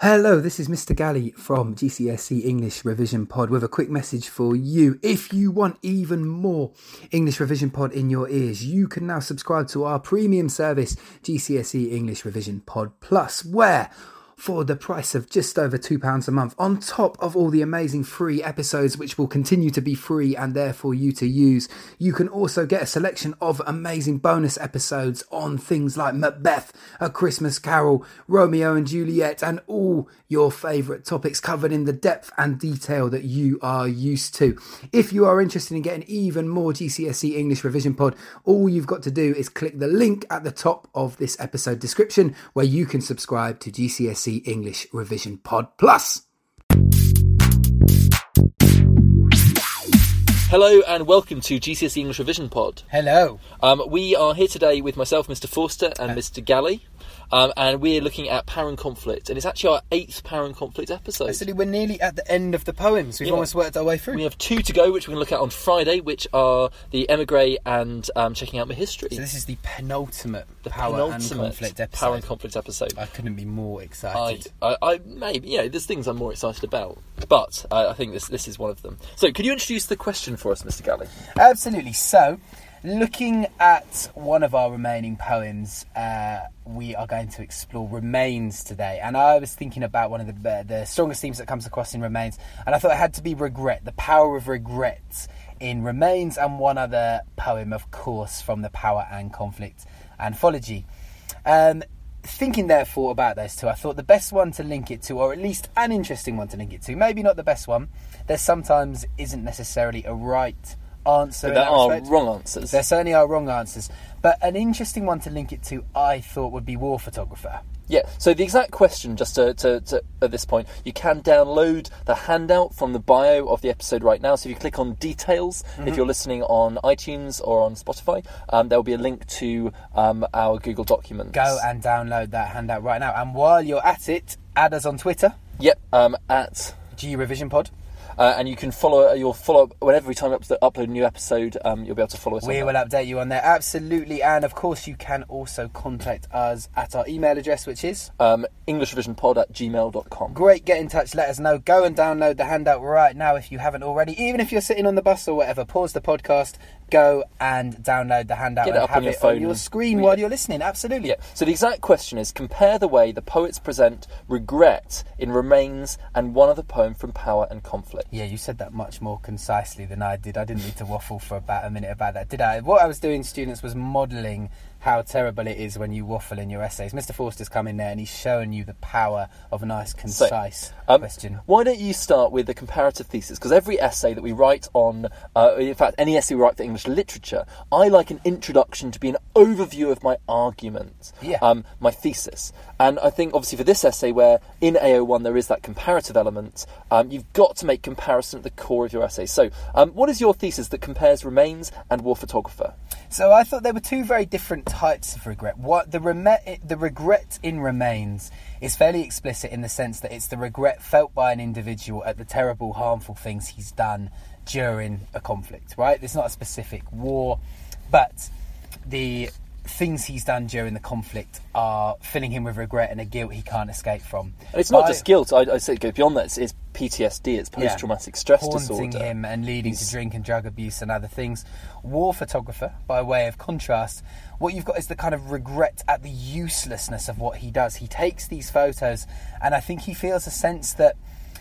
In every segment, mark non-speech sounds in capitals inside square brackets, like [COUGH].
Hello, this is Mr. Galley from GCSE English Revision Pod with a quick message for you. If you want even more English Revision Pod in your ears, you can now subscribe to our premium service, GCSE English Revision Pod Plus, where for the price of just over £2 a month, on top of all the amazing free episodes, which will continue to be free and there for you to use. You can also get a selection of amazing bonus episodes on things like Macbeth, A Christmas Carol, Romeo and Juliet, and all your favourite topics covered in the depth and detail that you are used to. If you are interested in getting even more GCSE English Revision Pod, all you've got to do is click the link at the top of this episode description where you can subscribe to GCSE English Revision Pod Plus. Hello and welcome to GCSE English Revision Pod. Hello. Um, we are here today with myself, Mr. Forster, and Mr. Galley, um, and we're looking at Power and Conflict, and it's actually our eighth Power and Conflict episode. Actually, we're nearly at the end of the poems. We've Yeah. almost worked our way through. We have two to go, which we're going to look at on Friday, which are the Emigre and um, checking out my history. So this is the penultimate the power and penultimate conflict episode. Power and Conflict episode. I couldn't be more excited. I, I maybe you know there's things I'm more excited about, but uh, I think this this is one of them. So, could you introduce the question for us, Mr. Galley? Absolutely. So, looking at one of our remaining poems, uh, we are going to explore remains today. And I was thinking about one of the the strongest themes that comes across in remains, and I thought it had to be regret, the power of regret in remains, and one other poem, of course, from the Power and Conflict anthology. Um, thinking therefore about those two, I thought the best one to link it to, or at least an interesting one to link it to, maybe not the best one. There sometimes isn't necessarily a right answer. in there that are respect. wrong answers. There certainly are wrong answers, but an interesting one to link it to, I thought, would be war photographer. Yeah, so the exact question, just to, to, to at this point, you can download the handout from the bio of the episode right now. So if you click on details, Mm-hmm. if you're listening on iTunes or on Spotify, um, there will be a link to um, our Google Documents. Go and download that handout right now. And while you're at it, add us on Twitter, Yep, um, at G Revision Pod. Uh, and you can follow. You'll follow whenever we time up to upload a new episode. Um, you'll be able to follow us. We will that. update you on there, absolutely. And of course, you can also contact us at our email address, which is um, EnglishRevisionPod at gmail.com. great. Get in touch, let us know. Go and download the handout right now if you haven't already. Even if you're sitting on the bus or whatever, pause the podcast, go and download the handout Get it and up have on your it phone on your screen while you're listening. Absolutely. Yeah. So the exact question is: compare the way the poets present regret in Remains and one other poem from Power and Conflict. Yeah, you said that much more concisely than I did. I didn't need to waffle for about a minute about that, did I? What I was doing, students, was modelling how terrible it is when you waffle in your essays. Mr. Forster's come in there and he's showing you the power of a nice, concise Um, question. Why don't you start with the comparative thesis? Because every essay that we write on, uh, in fact, any essay we write for English literature, I like an introduction to be an overview of my argument, Yeah. um, my thesis. And I think, obviously, for this essay, where in AO1 there is that comparative element, um, you've got to make comparison at the core of your essay. So, um, what is your thesis that compares Remains and War Photographer? So I thought there were two very different types of regret. What the reme- the regret in remains is fairly explicit in the sense that it's the regret felt by an individual at the terrible, harmful things he's done during a conflict. Right? It's not a specific war, but the things he's done during the conflict are filling him with regret and a guilt he can't escape from. It's not By- just guilt. I, I say it goes beyond that. It's, it's PTSD. It's post-traumatic stress haunting disorder. him and leading He's- to drink and drug abuse and other things. War photographer, by way of contrast, what you've got is the kind of regret at the uselessness of what he does. He takes these photos, and I think he feels a sense that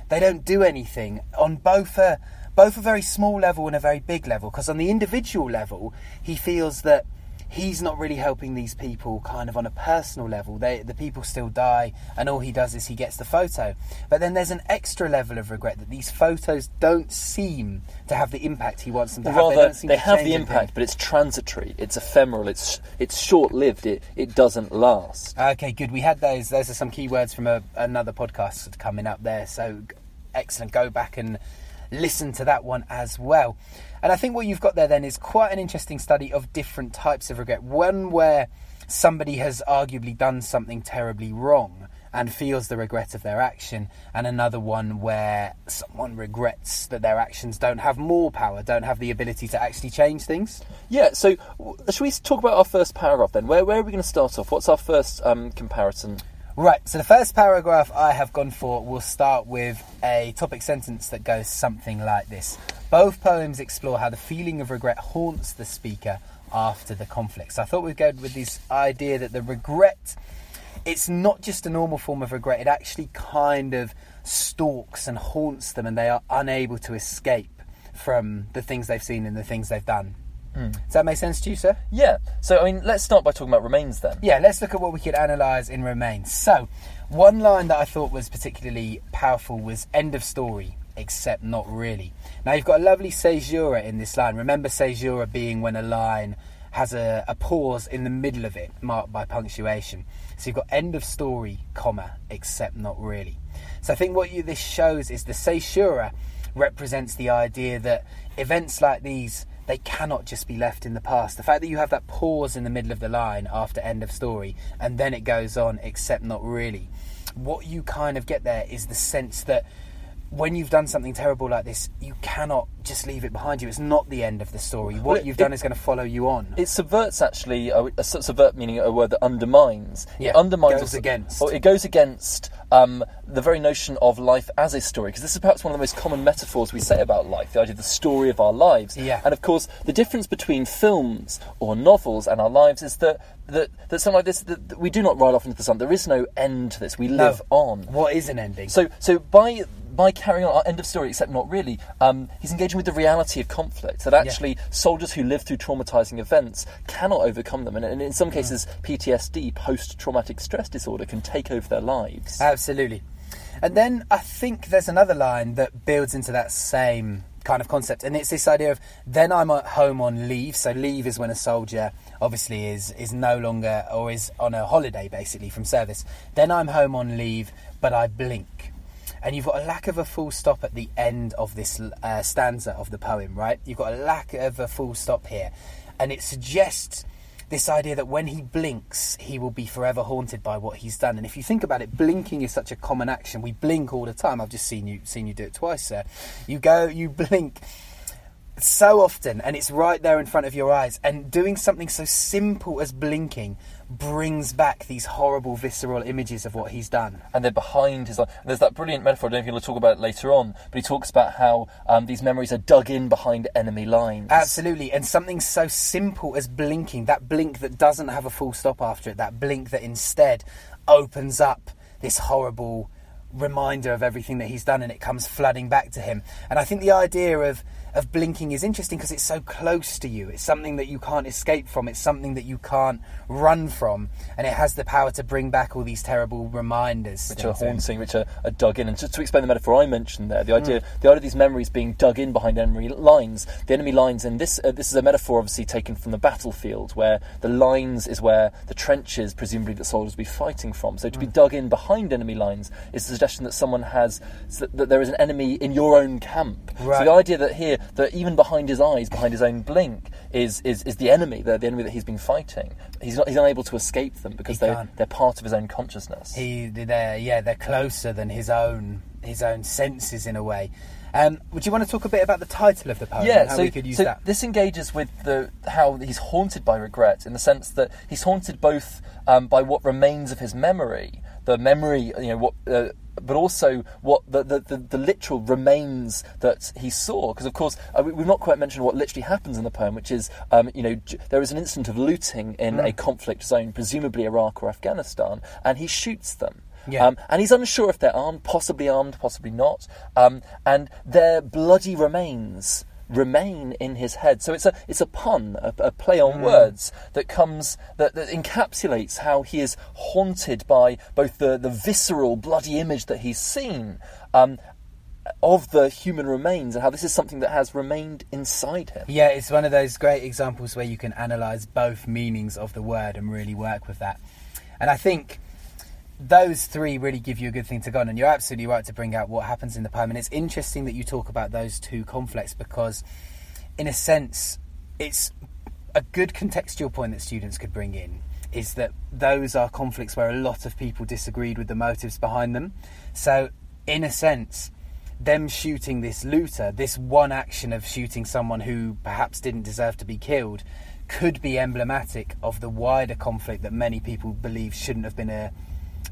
they don't do anything on both a both a very small level and a very big level. Because on the individual level, he feels that he's not really helping these people kind of on a personal level. They, the people still die, and all he does is he gets the photo. But then there's an extra level of regret that these photos don't seem to have the impact he wants them to have. Rather, don't they have change the anything. impact, but it's transitory. It's ephemeral. It's it's short-lived. It it doesn't last. Okay, good. We had those. Those are some key words from a, another podcast coming up there. So excellent. Go back and listen to that one as well. And I think what you've got there then is quite an interesting study of different types of regret. One where somebody has arguably done something terribly wrong and feels the regret of their action, and another one where someone regrets that their actions don't have more power, don't have the ability to actually change things. Yeah. So, should we talk about our first paragraph then? Where where are we going to start off? What's our first um, comparison? Right, so the first paragraph I have gone for will start with a topic sentence that goes something like this Both poems explore how the feeling of regret haunts the speaker after the conflict. So I thought we'd go with this idea that the regret, it's not just a normal form of regret, it actually kind of stalks and haunts them and they are unable to escape from the things they've seen and the things they've done. Hmm. Does that make sense to you, sir? Yeah. So I mean, let's start by talking about remains then. Yeah, let's look at what we could analyse in Remains. So, one line that I thought was particularly powerful was end of story, except not really. Now, you've got a lovely caesura in this line. Remember caesura being when a line has a, a pause in the middle of it, marked by punctuation. So you've got end of story, comma, except not really. So I think what you, this shows is the caesura represents the idea that events like these they cannot just be left in the past. The fact that you have that pause in the middle of the line after end of story and then it goes on, except not really. What you kind of get there is the sense that when you've done something terrible like this, you cannot just leave it behind you. It's not the end of the story. What Well, it- you've done it- is going to follow you on. It subverts actually. A, a subvert meaning a word that undermines. Yeah, it undermines. goes also- against. Or it goes against um, the very notion of life as a story. Because this is perhaps one of the most common metaphors we say about life. The idea of the story of our lives. Yeah. And of course, the difference between films or novels and our lives is that that, that something like this, that, that we do not ride off into the sun. There is no end to this. We live No. on. What is an ending? So, so by by carrying on, our end of story, except not really, um, he's engaging with the reality of conflict. That actually soldiers who live through traumatizing events cannot overcome them, and, and in some Mm. cases, PTSD, post-traumatic stress disorder, can take over their lives. Absolutely. And then I think there's another line that builds into that same kind of concept, and it's this idea of then I'm at home on leave. So leave is when a soldier obviously is is no longer or is on a holiday basically from service. Then I'm home on leave, but I blink. And you've got a lack of a full stop at the end of this uh, stanza of the poem, right? You've got a lack of a full stop here, and it suggests this idea that when he blinks, he will be forever haunted by what he's done. And if you think about it, blinking is such a common action. We blink all the time. I've just seen you seen you do it twice, sir. You go, you [LAUGHS] blink so often, and it's right there in front of your eyes. And doing something so simple as blinking brings back these horrible, visceral images of what he's done. and they're behind his. There's that brilliant metaphor. I don't know if you'll talk about it later on, but he talks about how um, these memories are dug in behind enemy lines. Absolutely, and something so simple as blinking, that blink that doesn't have a full stop after it, that blink that instead opens up this horrible reminder of everything that he's done and it comes flooding back to him. And I think the idea of of blinking is interesting because it's so close to you. It's something that you can't escape from. It's something that you can't run from, and it has the power to bring back all these terrible reminders. which are haunting, which are, are dug in. And just to explain the metaphor I mentioned there, the idea, Mm. the idea of these memories being dug in behind enemy lines. The enemy lines, and this uh, this is a metaphor obviously taken from the battlefield, where the lines is where the trenches, presumably that soldiers will be fighting from. So to Mm. be dug in behind enemy lines is the suggestion that someone has that that there is an enemy in your own camp. So the idea that here that even behind his eyes, behind his own blink, is is, is the enemy, the, the enemy that he's been fighting. He's not he's unable to escape them because He they can't. they're part of his own consciousness. He, they're yeah, they're closer than his own his own senses in a way. Um, would you want to talk a bit about the title of the poem? yeah, and how so, we could use so that. this engages with the how he's haunted by regret in the sense that he's haunted both um, by what remains of his memory, the memory, you know, what. Uh, but also what the, the, the, the literal remains that he saw, because of course uh, we, we've not quite mentioned what literally happens in the poem, which is um, you know j- there is an incident of looting in Mm. a conflict zone, presumably Iraq or Afghanistan, and he shoots them. Yeah. Um, and he's unsure if they're armed, possibly armed, possibly not. Um, and their bloody remains remain in his head. So it's a it's a pun, a, a play on words that comes that, that encapsulates how he is haunted by both the, the visceral bloody image that he's seen. Um, of the human remains and how this is something that has remained inside him. Yeah, it's one of those great examples where you can analyze both meanings of the word and really work with that. And I think those three really give you a good thing to go on. And you're absolutely right to bring out what happens in the poem. And it's interesting that you talk about those two conflicts because, in a sense, it's a good contextual point that students could bring in is that those are conflicts where a lot of people disagreed with the motives behind them. So, in a sense, them shooting this looter, this one action of shooting someone who perhaps didn't deserve to be killed, could be emblematic of the wider conflict that many people believe shouldn't have been a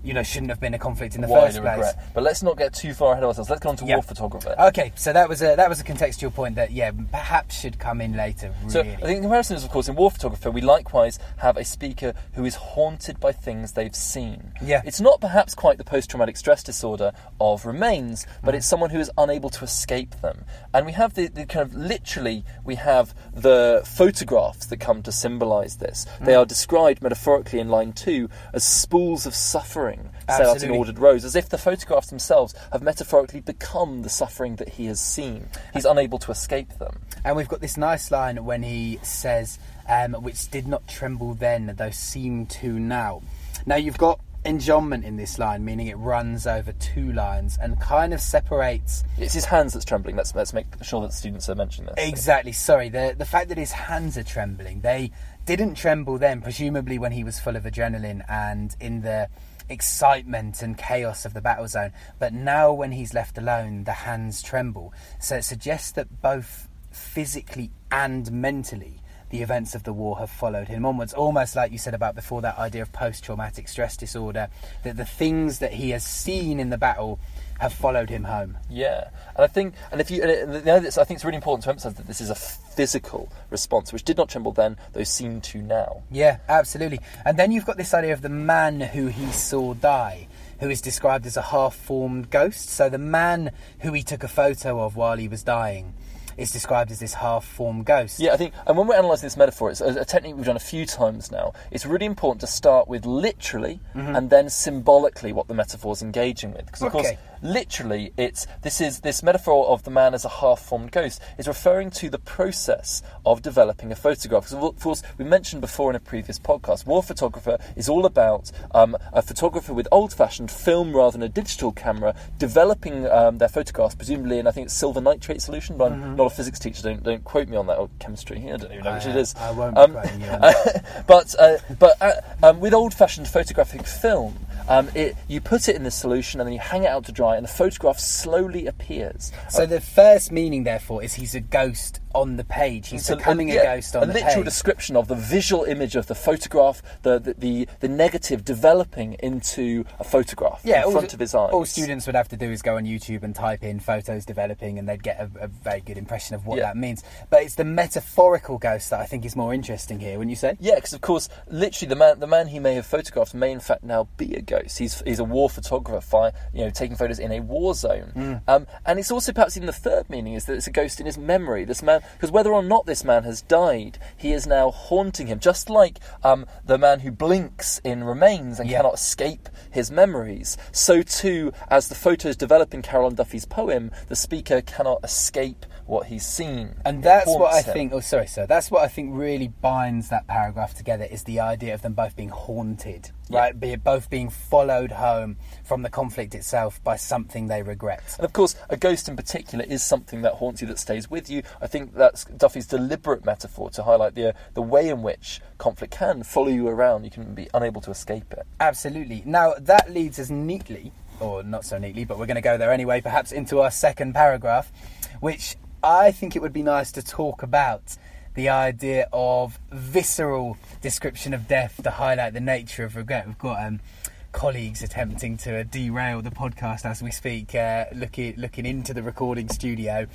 you know, shouldn't have been a conflict in the wider first place. regret. But let's not get too far ahead of ourselves. Let's get on to Yeah. war photographer. Okay, so that was a that was a contextual point that yeah perhaps should come in later. Really. So I think the comparison is, of course, in War Photographer, we likewise have a speaker who is haunted by things they've seen. Yeah. It's not perhaps quite the post-traumatic stress disorder of Remains, Mm. but it's someone who is unable to escape them. And we have the, the kind of literally, we have the photographs that come to symbolise this. Mm. They are described metaphorically in line two as spools of suffering set out in ordered rows, as if the photographs themselves have metaphorically become the suffering that he has seen. He's unable to escape them. And we've got this nice line when he says, um, which did not tremble then, though seem to now. Now you've got enjambment in this line, meaning it runs over two lines and kind of separates. It's his hands that's trembling. Let's let's make sure that students are mentioning this. Exactly, sorry, the, the fact that his hands are trembling, they didn't tremble then, presumably when he was full of adrenaline and in the excitement and chaos of the battle zone. But now, when he's left alone, the hands tremble. So it suggests that both physically and mentally, the events of the war have followed him onwards. Almost like you said about before that idea of post traumatic stress disorder, that the things that he has seen in the battle have followed him home. Yeah, and I think, and if you, and it- and you know, this, I think it's really important to emphasise that this is a physical response, which did not tremble then, though seem to now. Yeah, absolutely. And then you've got this idea of the man who he saw die, who is described as a half formed ghost. So the man who he took a photo of while he was dying is described as this half formed ghost. Yeah, I think, and when we're analysing this metaphor, it's a, a technique we've done a few times now. It's really important to start with literally mm-hmm. and then symbolically what the metaphor's engaging with, because of course, Okay. Literally, it's this is this metaphor of the man as a half-formed ghost is referring to the process of developing a photograph. Because of course, we mentioned before in a previous podcast, war photographer is all about um, a photographer with old-fashioned film rather than a digital camera developing um, their photographs, presumably in I think it's silver nitrate solution, but I'm not a physics teacher. Don't don't quote me on that or chemistry. I don't even know which it is. I won't be Um, quoting you on [LAUGHS] that. but uh, but uh, um, with old-fashioned photographic film, um, it, you put it in the solution and then you hang it out to dry, and the photograph slowly appears. So the first meaning, therefore, is he's a ghost on the page. He's So, becoming yeah, a ghost on a the page. A literal description of the visual image of the photograph, the the, the, the negative developing into a photograph yeah, in all, front of his eyes. all students would have to do is go on YouTube and type in photos developing, and they'd get a, a very good impression of what Yeah. that means. But it's the metaphorical ghost that I think is more interesting here, wouldn't you say? Yeah, because of course, literally, the man the man he may have photographed may in fact now be a ghost. He's he's a war photographer, you know, taking photos in a war zone. Mm. Um, and it's also perhaps even the third meaning is that it's a ghost in his memory. This man, because whether or not this man has died, he is now haunting him, just like um, the man who blinks in Remains and Yeah. cannot escape his memories. So too, as the photos develop in Carol Ann Duffy's poem, the speaker cannot escape what he's seen. And that's what I him. think. Oh, sorry, sir. That's what I think really binds that paragraph together is the idea of them both being haunted, Yeah. right? Be it both being followed home from the conflict itself by something they regret. And of course, a ghost in particular is something that haunts you, that stays with you. I think that's Duffy's deliberate metaphor to highlight the uh, the way in which conflict can follow you around. You can be unable to escape it. Absolutely. Now that leads us neatly, or not so neatly, but we're going to go there anyway. Perhaps into our second paragraph, which I think it would be nice to talk about. The idea of visceral description of death to highlight the nature of regret. We've got um, colleagues attempting to derail the podcast as we speak, uh, looking looking into the recording studio,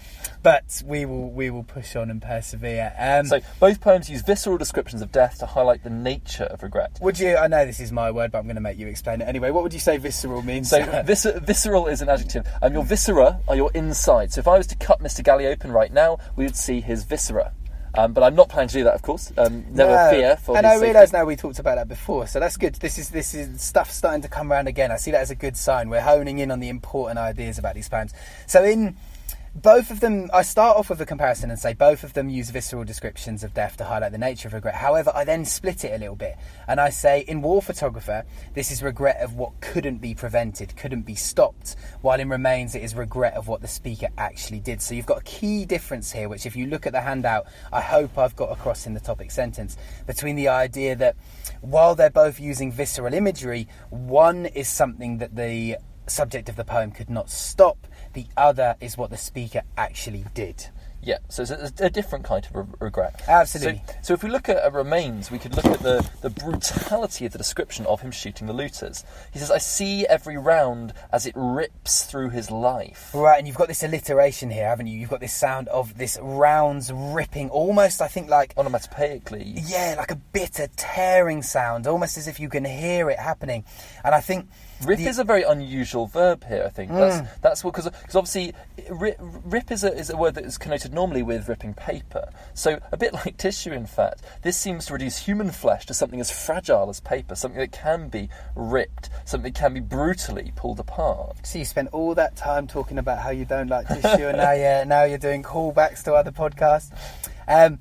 but we will we will push on and persevere. Um, So both poems use visceral descriptions of death to highlight the nature of regret. would you? I know this is my word, but I'm going to make you explain it anyway. What would you say visceral means? So [LAUGHS] vis- visceral is an adjective. Um, your viscera are your inside. So if I was to cut Mr. Galley open right now, we would see his viscera. Um, but I'm not planning to do that, of course. Um, never No. fear. For and I realise now we talked about that before, so that's good. This is this is stuff starting to come around again. I see that as a good sign. We're honing in on the important ideas about these poems. So in both of them, I start off with a comparison and say both of them use visceral descriptions of death to highlight the nature of regret. However, I then split it a little bit and I say in War Photographer, this is regret of what couldn't be prevented, couldn't be stopped, while in Remains, it is regret of what the speaker actually did. So you've got a key difference here, which if you look at the handout, I hope I've got across in the topic sentence, between the idea that while they're both using visceral imagery, one is something that the subject of the poem could not stop, the other is what the speaker actually did. Yeah, so it's a, a different kind of re- regret. Absolutely. So, so if we look at uh, remains, we could look at the, the brutality of the description of him shooting the looters. He says, "I see every round as it rips through his life." Right, and you've got this alliteration here, haven't you? You've got this sound of this rounds ripping, almost, I think, like Onomatopoeically, yeah, like a bitter tearing sound, almost as if you can hear it happening. And I think Rip the- is a very unusual verb here. I think that's that's what because obviously rip, rip is a is a word that is connoted normally with ripping paper. So a bit like tissue, in fact, this seems to reduce human flesh to something as fragile as paper, something that can be ripped, something that can be brutally pulled apart. So you spent all that time talking about how you don't like tissue, and now you're now you're doing callbacks to other podcasts. Um,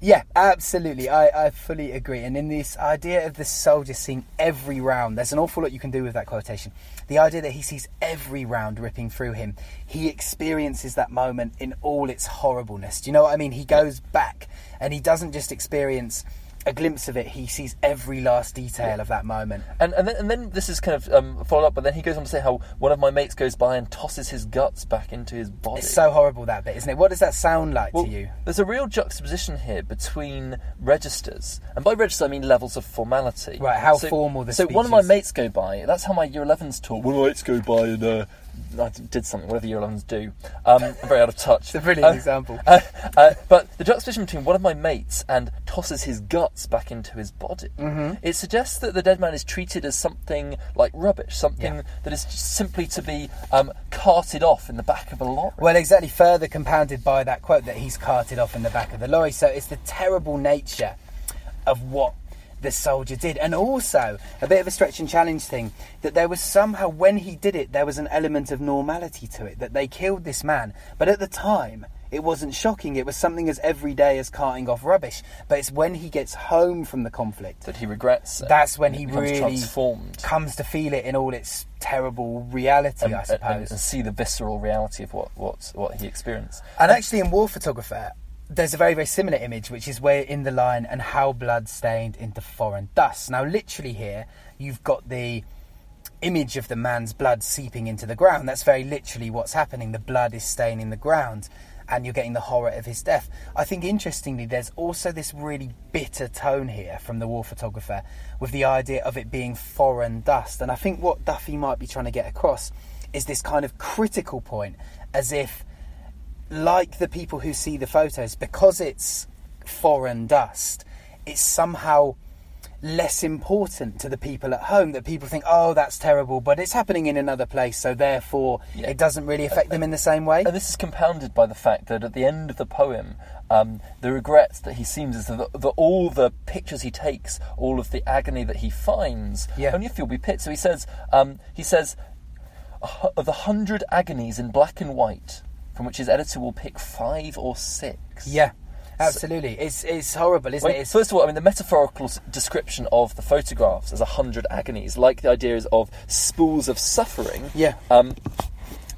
yeah, absolutely. I, I fully agree. And in this idea of the soldier seeing every round, there's an awful lot you can do with that quotation. The idea that he sees every round ripping through him, he experiences that moment in all its horribleness. Do you know what I mean? He goes back and he doesn't just experience a glimpse of it, he sees every last detail of that moment. And and then, and then this is kind of um, followed up, but then he goes on to say how one of my mates goes by and tosses his guts back into his body. It's so horrible that bit, isn't it? What does that sound like Well, to you? There's a real juxtaposition here between registers, and by register I mean levels of formality. Right, how formal the So one of my mates go by. That's how my year 11s talk. One of my mates go by and uh, I did something. Whatever year 11s do. Um, I'm very out of touch. It's a brilliant Uh, example. uh, uh, but the juxtaposition between one of my mates and tosses his guts back into his body, Mm-hmm. it suggests that the dead man is treated as something like rubbish, something Yeah. that is simply to be um, carted off in the back of a lorry. Well, exactly. Further compounded by that quote that he's carted off in the back of the lorry. So it's the terrible nature of what the soldier did, and also a bit of a stretch and challenge thing that there was somehow when he did it, there was an element of normality to it that they killed this man, but at the time. It wasn't shocking. It was something as everyday as carting off rubbish. But it's when he gets home from the conflict that he regrets. that's when he really transformed. comes to feel it in all its terrible reality, and, I and- suppose. and see the visceral reality of what, what, what he experienced. And actually, in War Photographer, there's a very, very similar image, which is where in the line, and how blood stained into foreign dust. Now, literally, here, you've got the image of the man's blood seeping into the ground. That's very literally what's happening. The blood is staining the ground, and you're getting the horror of his death. I think, interestingly, there's also this really bitter tone here from the War Photographer with the idea of it being foreign dust. And I think what Duffy might be trying to get across is this kind of critical point, as if like the people who see the photos, because it's foreign dust, it's somehow less important to the people at home that people think, oh, that's terrible, but it's happening in another place, so therefore Yeah. it doesn't really affect them in the same way. And this is compounded by the fact that at the end of the poem, um, the regrets that he seems is that, that all the pictures he takes, all of the agony that he finds, Yeah. only a few will be pit. So he says, um, he says, "A of the hundred agonies in black and white, from which his editor will pick five or six. Yeah, absolutely. It's it's horrible, isn't Well, it? It's, first of all, I mean, the metaphorical description of the photographs as a hundred agonies, like the ideas of spools of suffering, Yeah. um,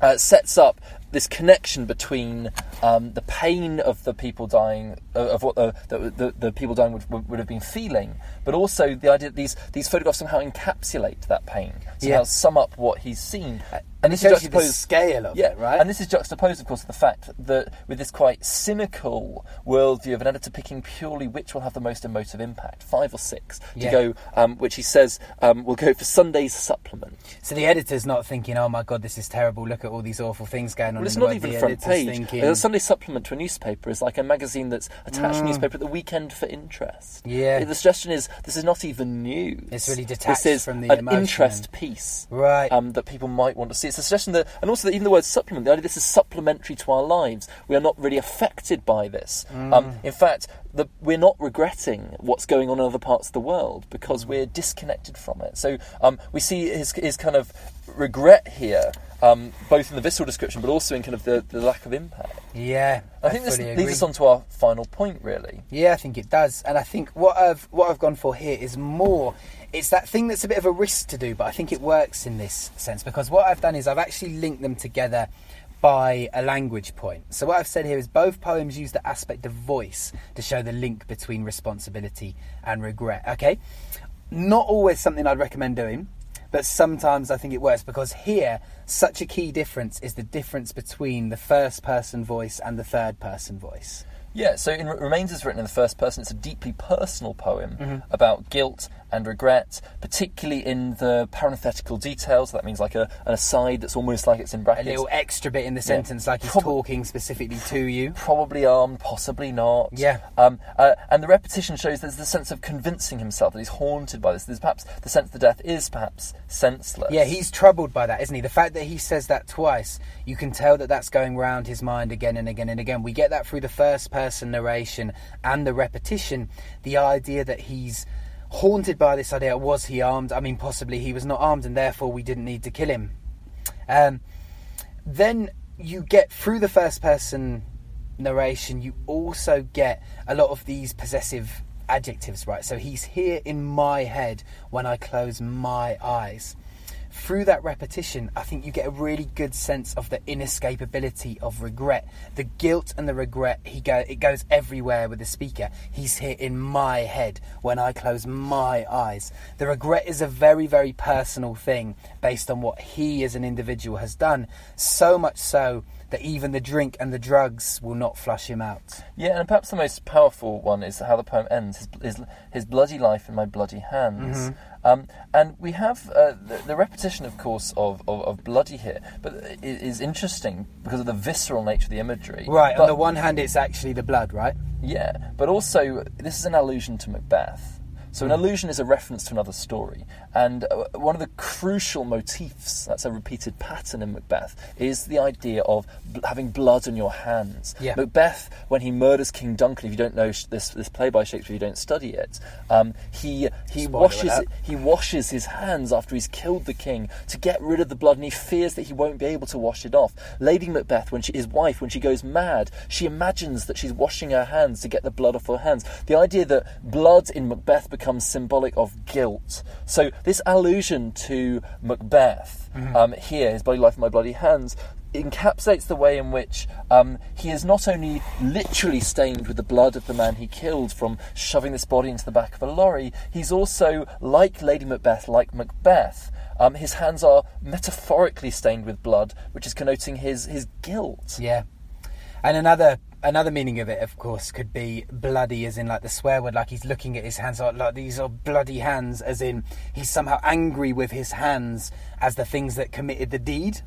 uh, sets up this connection between um, the pain of the people dying, uh, of what the, the, the, the people dying would, would, have been feeling, but also the idea that these, these photographs somehow encapsulate that pain, somehow Yeah. sum up what he's seen. and this is you the juxtaposed- scale of yeah, it, right? And this is juxtaposed, of course, with the fact that with this quite cynical worldview of an editor picking purely which will have the most emotive impact, five or six, to Yeah. go, um, which he says um, will go for Sunday's supplement. so the editor's not thinking, oh my god, this is terrible. Look at all these awful things going on. Well, it's not even the front page. Thinking, A Sunday supplement to a newspaper is like a magazine that's attached to a newspaper at the weekend for interest. Mm. Yeah. The suggestion is this is not even news. It's really detached This is from the an emotion interest piece. Right. Um, that people might want to see. It's a suggestion that, and also that even the word supplement, the idea this is supplementary to our lives. We are not really affected by this. Mm. Um, in fact, the, we're not regretting what's going on in other parts of the world because we're disconnected from it. So um, we see his, his kind of regret here, um, both in the visceral description, but also in kind of the, the lack of impact. yeah, I think this fully leads us on to our final point, really. Yeah, I think it does, and I think what I've what I've gone for here is more. It's that thing that's a bit of a risk to do, but I think it works in this sense because what I've done is I've actually linked them together by a language point. So what I've said here is both poems use the aspect of voice to show the link between responsibility and regret. Okay, not always something I'd recommend doing, but sometimes I think it works because here, such a key difference is the difference between the first person voice and the third person voice. Yeah, so in Remains is written in the first person. It's a deeply personal poem mm-hmm. about guilt and regret, particularly in the parenthetical details. That means like a, an aside that's almost like it's in brackets. A little extra bit in the sentence, like he's Prob- talking specifically to you. Probably armed, possibly not. Yeah. Um, uh, and the repetition shows there's the sense of convincing himself that he's haunted by this. There's perhaps the sense that death is perhaps senseless. Yeah, he's troubled by that, isn't he? The fact that he says that twice, you can tell that that's going round his mind again and again and again. We get that through the first person narration and the repetition. The idea that he's haunted by this idea was he armed? I mean, possibly he was not armed and therefore we didn't need to kill him. Um, then you get through the first person narration, you also get a lot of these possessive adjectives, right? So he's here in my head when I close my eyes. Through that repetition, I think you get a really good sense of the inescapability of regret, the guilt and the regret. He go, it goes everywhere with the speaker. He's here in my head when I close my eyes. The regret is a very, very personal thing based on what he as an individual has done. So much so that even the drink and the drugs will not flush him out. Yeah, and perhaps the most powerful one is how the poem ends: his his, his bloody life in my bloody hands. Mm-hmm. Um, and we have uh, the, the repetition, of course, of, of, of bloody here, but it is interesting because of the visceral nature of the imagery. Right, But- on the one hand, it's actually the blood, right? Yeah, but also this is an allusion to Macbeth. So an allusion is a reference to another story, and uh, one of the crucial motifs that's a repeated pattern in Macbeth is the idea of having blood on your hands. Yeah. Macbeth, when he murders King Duncan, if you don't know sh- this this play by Shakespeare, you don't study it. Um, he he Spoiler washes he washes his hands after he's killed the king to get rid of the blood, and he fears that he won't be able to wash it off. Lady Macbeth, when she, his wife, when she goes mad, she imagines that she's washing her hands to get the blood off her hands. The idea that blood in Macbeth becomes symbolic of guilt. So this allusion to Macbeth um, here, his bloody life in my bloody hands. Encapsulates the way in which um, he is not only literally stained with the blood of the man he killed from shoving this body into the back of a lorry, he's also, like Lady Macbeth, like Macbeth, um, his hands are metaphorically stained with blood, which is connoting his, his guilt. Yeah. And another another meaning of it, of course, could be bloody, as in like the swear word, like he's looking at his hands, like, these are bloody hands, as in he's somehow angry with his hands as the things that committed the deed.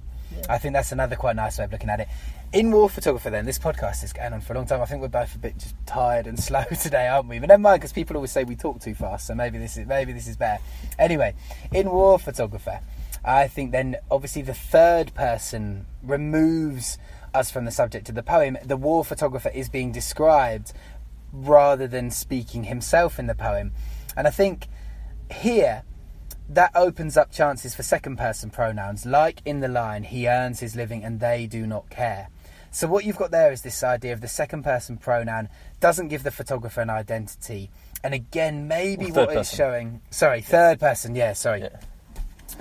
I think that's another quite nice way of looking at it. In War Photographer, then, this podcast is going on for a long time. I think we're both a bit just tired and [LAUGHS] slow today, aren't we? But never mind, because people always say we talk too fast, so maybe this is maybe this is better. Anyway, in War Photographer, I think then obviously the third person removes us from the subject of the poem. The war photographer is being described rather than speaking himself in the poem. And I think here that opens up chances for second person pronouns. Like in the line, he earns his living and they do not care. So what you've got there is this idea of the second person pronoun doesn't give the photographer an identity. And again, maybe third what it's person. showing. Sorry, third person. Yeah, sorry Yeah.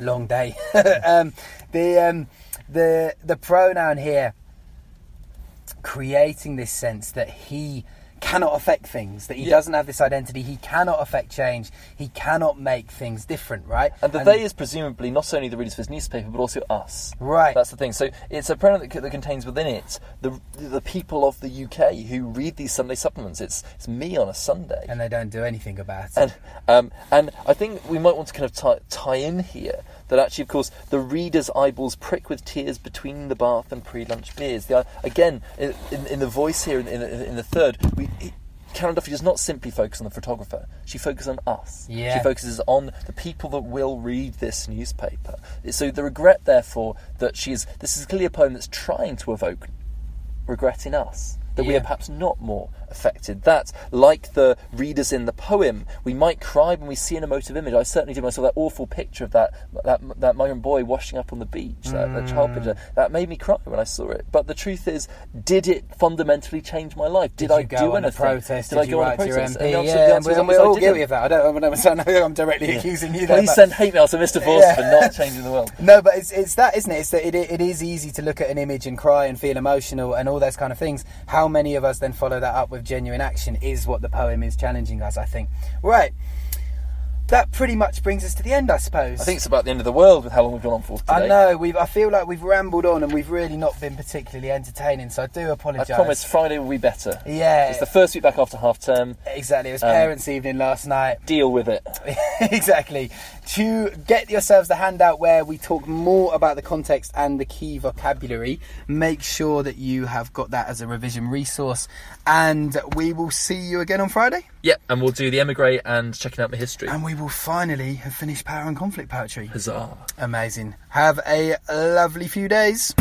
long day. [LAUGHS] um, the um, the the pronoun here creating this sense that he cannot affect things, that he Yeah. doesn't have this identity, he cannot affect change, he cannot make things different, right? And the they is presumably not only the readers of his newspaper, but also us. Right. That's the thing. So it's a pronoun that, c- that contains within it the the people of the UK who read these Sunday supplements. It's it's me on a Sunday. and they don't do anything about it. And um, and I think we might want to kind of tie, tie in here that actually, of course, the reader's eyeballs prick with tears between the bath and pre-lunch beers. The, uh, again, in, in, in the voice here, in, in, in the third, we. Carol Ann Duffy does not simply focus on the photographer. She focuses on us. Yeah. She focuses on the people that will read this newspaper. So the regret, therefore, that she is. This is clearly a poem that's trying to evoke regret in us. That we are perhaps not more affected. That, like the readers in the poem, we might cry when we see an emotive image. I certainly did. When I saw that awful picture of that that, that young boy washing up on the beach, that, that child Mm. picture. That made me cry when I saw it. But the truth is, did it fundamentally change my life? Did, Did I do a anything? protest? Did, Did I you go on a write to your protest? MP? And answer- yeah, and we're, and we're all guilty of that. I don't. I'm, I'm, I'm directly accusing you. there, Please but- send hate mail to Mr. Voss Yeah. for not changing the world. No, but it's, it's that, isn't it? It's that it, it is easy to look at an image and cry and feel emotional and all those kind of things. How many of us then follow that up with genuine action is what the poem is challenging us, I think. Right. that pretty much brings us to the end, I suppose. I think it's about the end of the world with how long we've gone on for today. I know. We've. I feel like we've rambled on and we've really not been particularly entertaining. So I do apologise. I promise Friday will be better. Yeah. It's the first week back after half term. Exactly. It was Um, parents' evening last night. Deal with it. [LAUGHS] exactly. To get yourselves the handout where we talk more about the context and the key vocabulary, make sure that you have got that as a revision resource. And we will see you again on Friday. Yeah, and we'll do the emigre and checking out my history. And we will finally have finished Power and Conflict Poetry. Huzzah. Amazing. Have a lovely few days.